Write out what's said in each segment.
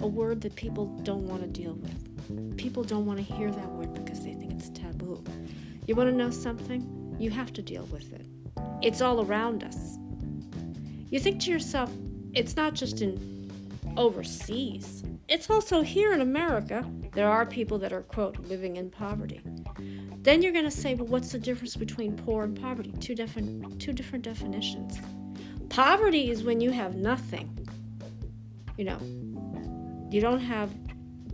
a word that people don't want to deal with. People don't want to hear that word because they think it's taboo. You want to know something? You have to deal with it. It's all around us. You think to yourself, it's not just in overseas, it's also here in America. There are people that are, quote, living in poverty. Then you're going to say, well, what's the difference between poor and poverty? Two different, two different definitions. Poverty is when you have nothing. You know, you don't have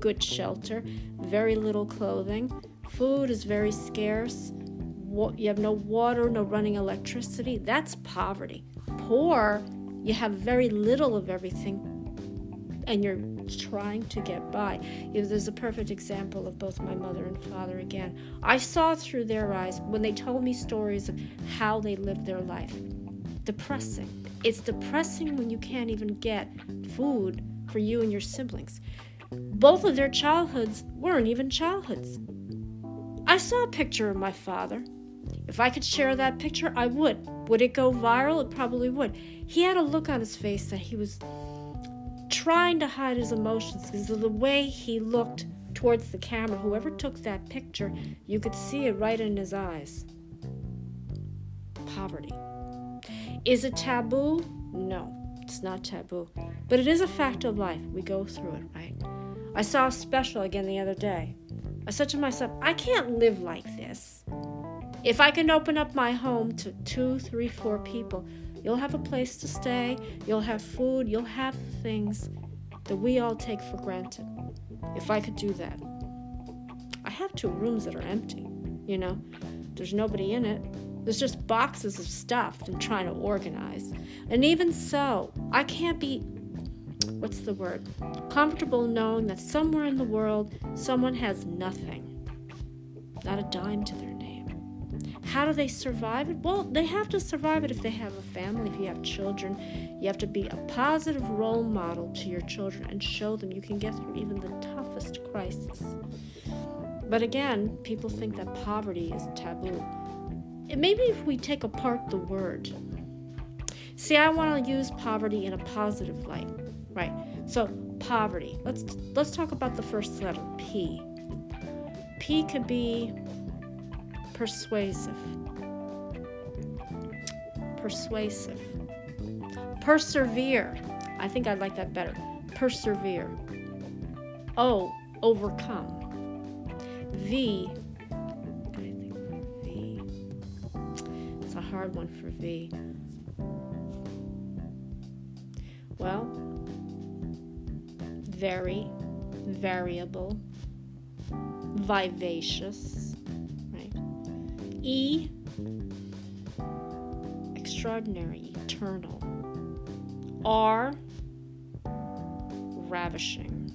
good shelter, very little clothing, food is very scarce, you have no water, no running electricity. That's poverty. Poor, you have very little of everything and you're trying to get by. There's a perfect example of both my mother and father again. I saw through their eyes when they told me stories of how they lived their life. Depressing. It's depressing when you can't even get food for you and your siblings. Both of their childhoods weren't even childhoods. I saw a picture of my father. If I could share that picture, I would. Would it go viral? It probably would. He had a look on his face that he was trying to hide his emotions because of the way he looked towards the camera. Whoever took that picture, you could see it right in his eyes. Poverty. Is it taboo? No, it's not taboo. But it is a fact of life. We go through it, right? I saw a special again the other day. I said to myself, I can't live like this. If I can open up my home to two, three, four people, You'll have a place to stay, you'll have food, you'll have things that we all take for granted. If I could do that. I have two rooms that are empty, you know, there's nobody in it. There's just boxes of stuff I'm trying to organize. And even so, I can't be, what's the word, comfortable knowing that somewhere in the world someone has nothing, not a dime to their name. how do they survive it? Well, they have to survive it if they have a family, if you have children. You have to be a positive role model to your children and show them you can get through even the toughest crisis. But again, people think that poverty is taboo. Maybe if we take apart the word. See, I want to use poverty in a positive light. Right. So, poverty. Let's let's talk about the first letter, P. P could be persuasive. Persuasive. Persevere. I think I like that better. Persevere. O, overcome. V. hard one for V. Well, very, variable, vivacious, right? E, extraordinary, eternal. R, ravishing,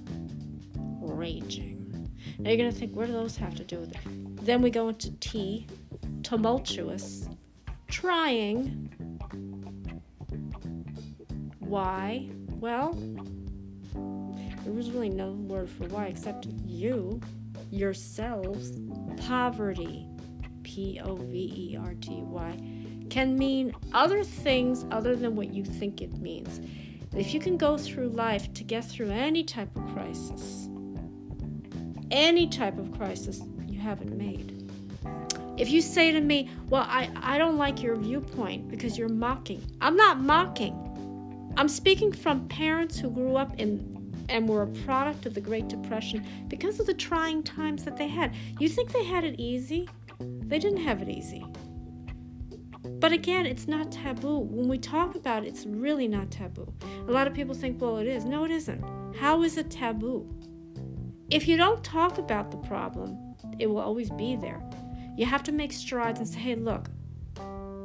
raging. Now you're going to think, what do those have to do with it? Then we go into T, tumultuous, trying. Why? Well, there was really no word for why except you, yourselves, poverty, P O V E R T Y, can mean other things other than what you think it means. If you can go through life to get through any type of crisis, any type of crisis, you haven't made. If you say to me, Well, I, I don't like your viewpoint because you're mocking, I'm not mocking. I'm speaking from parents who grew up in and were a product of the Great Depression because of the trying times that they had. You think they had it easy? They didn't have it easy. But again, it's not taboo. When we talk about it, it's really not taboo. A lot of people think, well, it is. No, it isn't. How is it taboo? If you don't talk about the problem, it will always be there. You have to make strides and say, hey, look,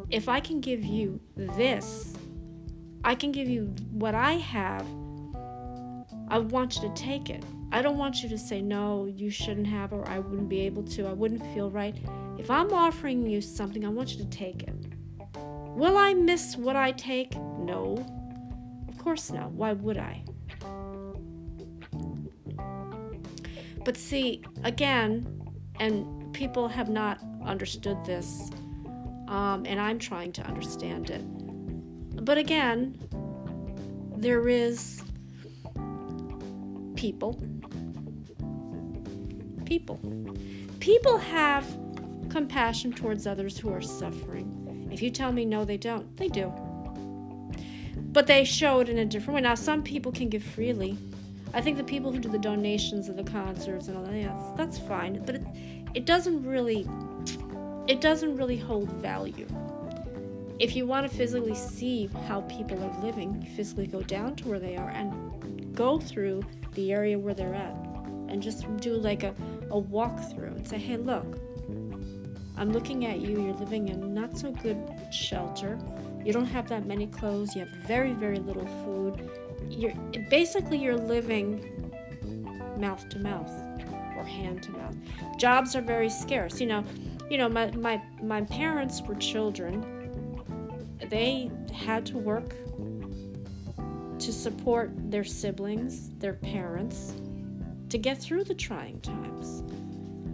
if I can give you this, I can give you what I have, I want you to take it. I don't want you to say, no, you shouldn't have, or I wouldn't be able to, I wouldn't feel right. If I'm offering you something, I want you to take it. Will I miss what I take? No. Of course not. Why would I? But see, again, and people have not understood this, um, and I'm trying to understand it. But again, there is People. People. People have compassion towards others who are suffering. If you tell me no, they don't, they do. But they show it in a different way. Now, some people can give freely. I think the people who do the donations and the concerts and all that, yeah, that's fine. But it, it doesn't really, it doesn't really hold value. If you want to physically see how people are living, you physically go down to where they are and go through the area where they're at and just do like a, a walkthrough and say, hey, look, I'm looking at you. You're living in not so good shelter. You don't have that many clothes. You have very, very little food. You're basically you're living mouth to mouth hand to mouth. Jobs are very scarce. You know, you know, my my my parents were children. They had to work to support their siblings, their parents, to get through the trying times.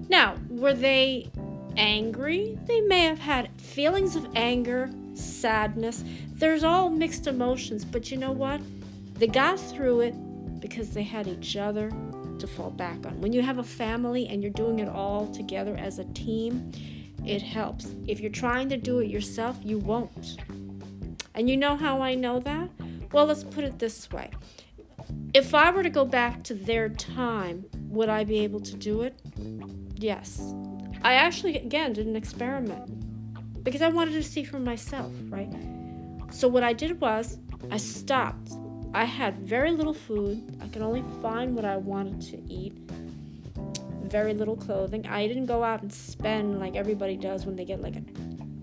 Now, were they angry. They may have had feelings of anger, sadness. There's all mixed emotions, but you know what? They got through it because they had each other to fall back on. When you have a family and you're doing it all together as a team, it helps. If you're trying to do it yourself, you won't. And you know how I know that? Well, let's put it this way. If I were to go back to their time, would I be able to do it? Yes. I actually, again, did an experiment because I wanted to see for myself, right? So, what I did was I stopped. I had very little food. I could only find what I wanted to eat. Very little clothing. I didn't go out and spend like everybody does when they get like a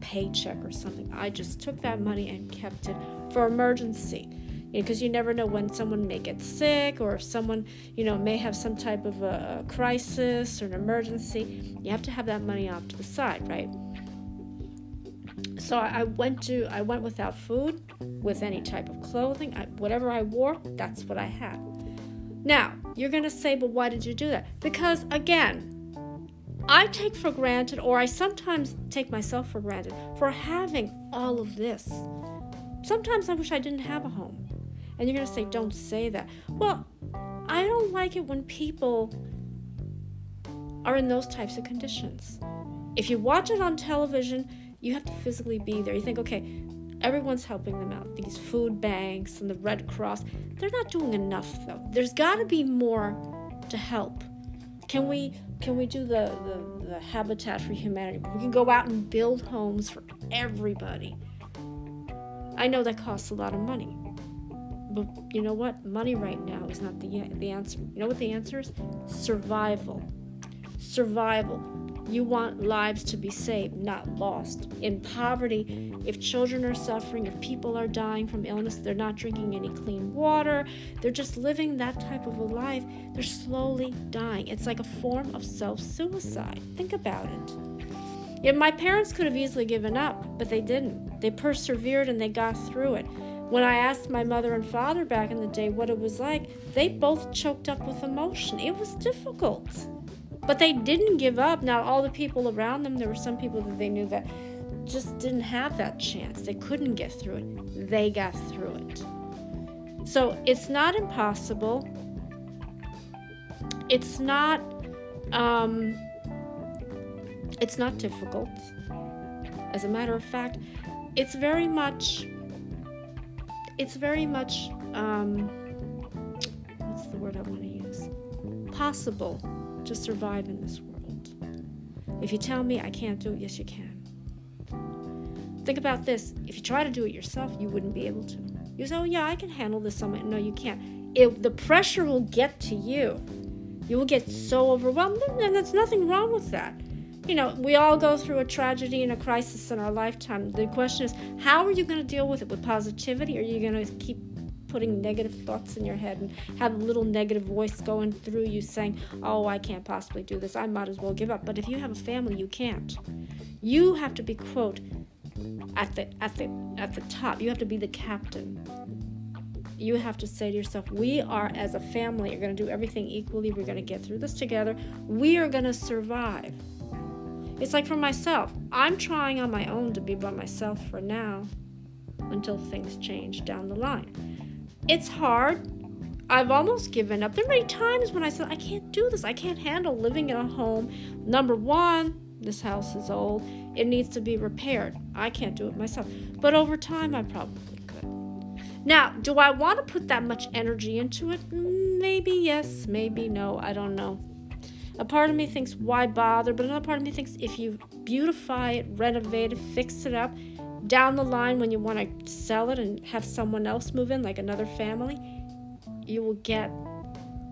paycheck or something. I just took that money and kept it for emergency because you, know, you never know when someone may get sick or if someone you know may have some type of a, a crisis or an emergency you have to have that money off to the side right so I went to I went without food, with any type of clothing, I, whatever I wore, that's what I had. Now you're gonna say, but why did you do that? Because again, I take for granted, or I sometimes take myself for granted, for having all of this. Sometimes I wish I didn't have a home. And you're to say, don't say that. Well, I don't like it when people are in those types of conditions. If you watch it on television, you have to physically be there. You think, okay, everyone's helping them out. These food banks and the Red Cross, they're not doing enough though. There's got to be more to help. Can we can we do the, the, the Habitat for Humanity? We can go out and build homes for everybody. I know that costs a lot of money. But you know what? Money right now is not the the answer. You know what the answer is? Survival. Survival. You want lives to be saved, not lost. In poverty, if children are suffering, if people are dying from illness, they're not drinking any clean water, they're just living that type of a life, they're slowly dying. It's like a form of self suicide. Think about it. Yeah, my parents could have easily given up, but they didn't. They persevered and they got through it. When I asked my mother and father back in the day what it was like, they both choked up with emotion. It was difficult. But they didn't give up. Now, all the people around them, there were some people that they knew that just didn't have that chance. They couldn't get through it. They got through it. So it's not impossible. It's not. Um, it's not difficult. As a matter of fact, it's very much it's very much um, what's the word I want to use? Possible to survive in this world. If you tell me I can't do it, yes, you can. Think about this. If you try to do it yourself, you wouldn't be able to. You say, oh, yeah, I can handle this my No, you can't. It, the pressure will get to you. You will get so overwhelmed, and there's nothing wrong with that you know, we all go through a tragedy and a crisis in our lifetime. The question is, how are you going to deal with it? With positivity? Or are you going to keep putting negative thoughts in your head and have a little negative voice going through you saying, oh, I can't possibly do this. I might as well give up. But if you have a family, you can't. You have to be, quote, at the, at the, at the top. You have to be the captain you have to say to yourself, we are as a family, are going to do everything equally. We're going to get through this together. We are going to survive. It's like for myself, I'm trying on my own to be by myself for now until things change down the line. It's hard. I've almost given up. There are many times when I said, I can't do this. I can't handle living in a home. Number one, this house is old. It needs to be repaired. I can't do it myself. But over time, I probably could. Now, do I want to put that much energy into it? Maybe yes, maybe no. I don't know. A part of me thinks, why bother? But another part of me thinks, if you beautify it, renovate it, fix it up, down the line when you want to sell it and have someone else move in, like another family, you will get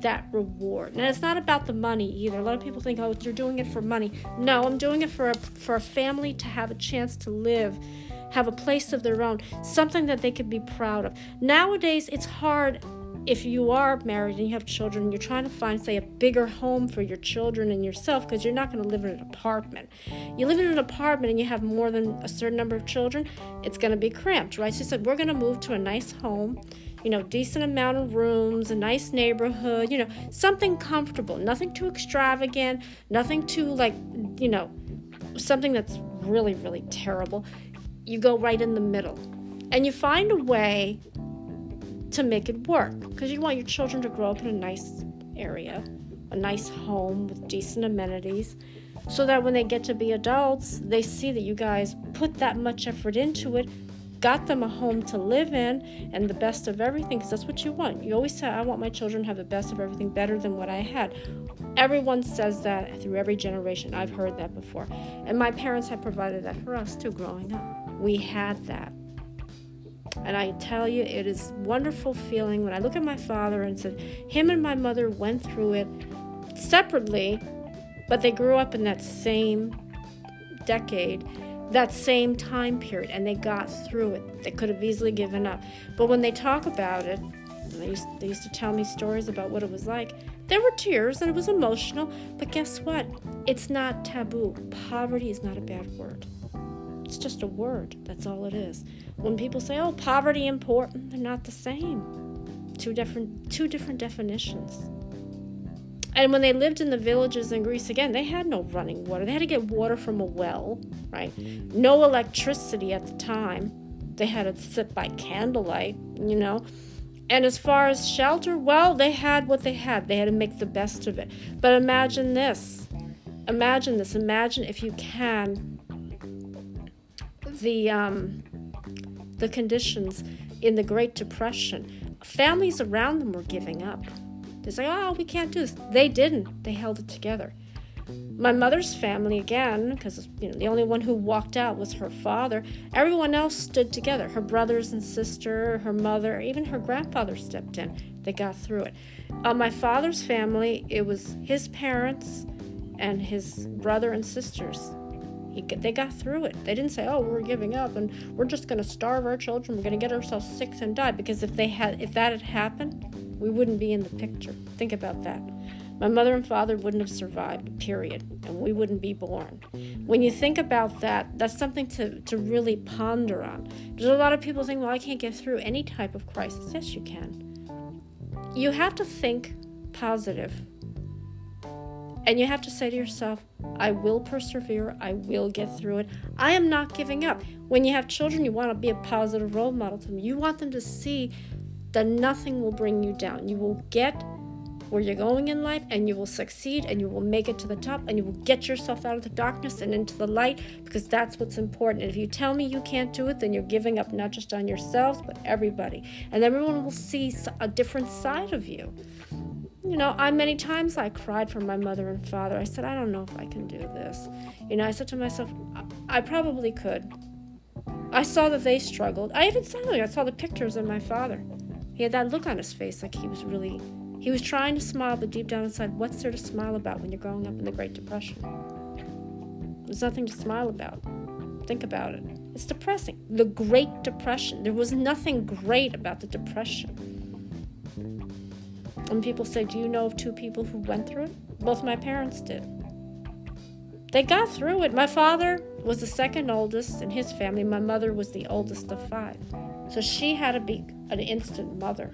that reward. And it's not about the money either. A lot of people think, "Oh, you're doing it for money." No, I'm doing it for a, for a family to have a chance to live, have a place of their own, something that they could be proud of. Nowadays, it's hard if you are married and you have children you're trying to find say a bigger home for your children and yourself because you're not going to live in an apartment you live in an apartment and you have more than a certain number of children it's going to be cramped right so said we're going to move to a nice home you know, decent amount of rooms, a nice neighborhood, you know, something comfortable, nothing too extravagant, nothing too like, you know, something that's really, really terrible. You go right in the middle and you find a way to make it work because you want your children to grow up in a nice area, a nice home with decent amenities. So that when they get to be adults, they see that you guys put that much effort into it got them a home to live in and the best of everything because that's what you want. You always say, I want my children to have the best of everything better than what I had. Everyone says that through every generation. I've heard that before. And my parents have provided that for us too growing up. We had that. And I tell you, it is wonderful feeling when I look at my father and said, him and my mother went through it separately, but they grew up in that same decade that same time period and they got through it. They could have easily given up. But when they talk about it, they used, they used to tell me stories about what it was like. There were tears and it was emotional, but guess what? It's not taboo. Poverty is not a bad word. It's just a word. That's all it is. When people say, "Oh, poverty important," they're not the same. Two different two different definitions. And when they lived in the villages in Greece, again, they had no running water. They had to get water from a well, right? Mm. No electricity at the time. They had to sit by candlelight, you know. And as far as shelter, well, they had what they had. They had to make the best of it. But imagine this. Imagine this. Imagine if you can the um, the conditions in the Great Depression. Families around them were giving up. They say, oh, we can't do this. They didn't. They held it together. My mother's family, again, because you know, the only one who walked out was her father, everyone else stood together. Her brothers and sister, her mother, even her grandfather stepped in. They got through it. Uh, my father's family, it was his parents and his brother and sisters. He, they got through it. They didn't say, "Oh, we're giving up and we're just going to starve our children. We're going to get ourselves sick and die." Because if they had, if that had happened, we wouldn't be in the picture. Think about that. My mother and father wouldn't have survived, period, and we wouldn't be born. When you think about that, that's something to, to really ponder on. There's a lot of people think, well, I can't get through any type of crisis. Yes, you can. You have to think positive. And you have to say to yourself, I will persevere. I will get through it. I am not giving up. When you have children, you want to be a positive role model to them. You want them to see that nothing will bring you down. You will get where you're going in life and you will succeed and you will make it to the top and you will get yourself out of the darkness and into the light because that's what's important. And if you tell me you can't do it, then you're giving up not just on yourselves but everybody. And everyone will see a different side of you. You know, I many times I cried for my mother and father. I said, I don't know if I can do this. You know, I said to myself, I probably could. I saw that they struggled. I even saw I saw the pictures of my father. He had that look on his face like he was really, he was trying to smile, but deep down inside, what's there to smile about when you're growing up in the Great Depression? There's nothing to smile about. Think about it. It's depressing. The Great Depression. There was nothing great about the Depression. And people say, Do you know of two people who went through it? Both my parents did. They got through it. My father was the second oldest in his family, my mother was the oldest of five. So she had to be an instant mother.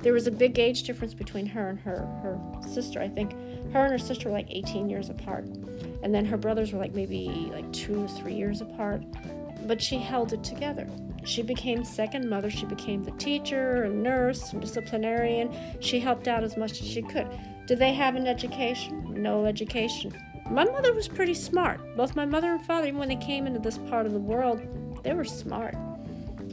There was a big age difference between her and her her sister. I think her and her sister were like 18 years apart, and then her brothers were like maybe like two or three years apart. but she held it together. She became second mother. She became the teacher, a nurse, and disciplinarian. She helped out as much as she could. Did they have an education? No education. My mother was pretty smart. Both my mother and father, even when they came into this part of the world, they were smart.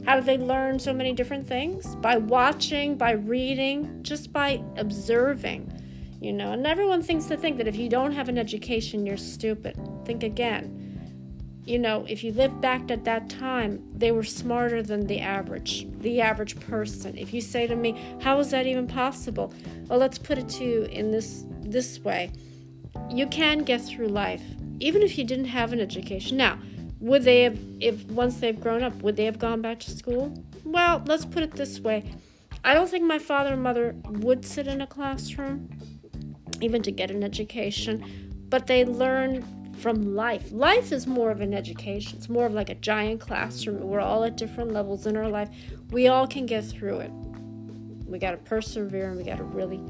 How did they learn so many different things? By watching, by reading, just by observing. You know, and everyone thinks to think that if you don't have an education, you're stupid. Think again you know, if you live back at that time, they were smarter than the average, the average person. If you say to me, how is that even possible? Well, let's put it to you in this this way. You can get through life even if you didn't have an education. Now, would they have if once they've grown up, would they have gone back to school? Well, let's put it this way. I don't think my father and mother would sit in a classroom even to get an education, but they learn from life. Life is more of an education. It's more of like a giant classroom. We're all at different levels in our life. We all can get through it. We got to persevere and we got to really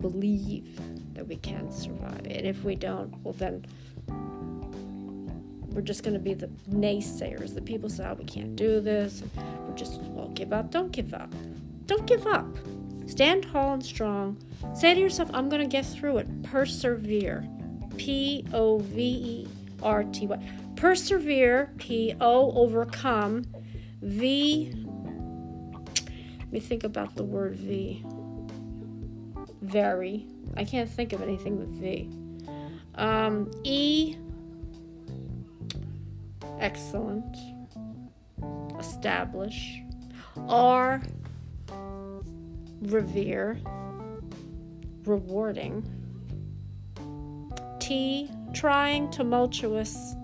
believe that we can survive. And if we don't, well, then we're just going to be the naysayers. The people say, oh, we can't do this. We're just, well, give up. Don't give up. Don't give up. Stand tall and strong. Say to yourself, I'm going to get through it. Persevere. P O V E R T Y. Persevere, P O, overcome. V, let me think about the word V. Very. I can't think of anything with V. Um, e, excellent. Establish. R, revere. Rewarding. T, trying, tumultuous,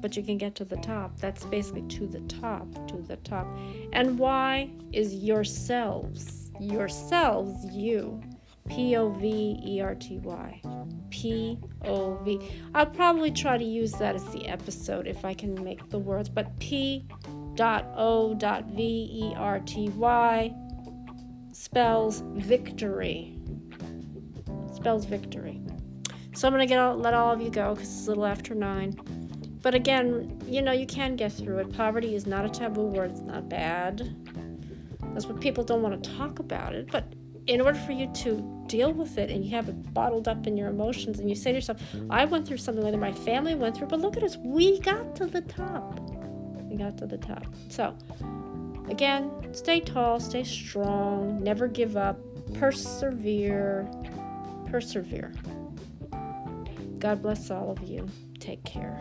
but you can get to the top. That's basically to the top, to the top. And Y is yourselves. Yourselves, you. P O V E R T Y. P O V. I'll probably try to use that as the episode if I can make the words, but P dot O dot V E R T Y spells victory. Spells victory. So I'm gonna get all, let all of you go because it's a little after nine. But again, you know, you can get through it. Poverty is not a taboo word. It's not bad. That's what people don't want to talk about it. But in order for you to deal with it and you have it bottled up in your emotions and you say to yourself, I went through something like that, my family went through, but look at us, we got to the top. We got to the top. So, again, stay tall, stay strong, never give up, persevere, persevere. God bless all of you. Take care.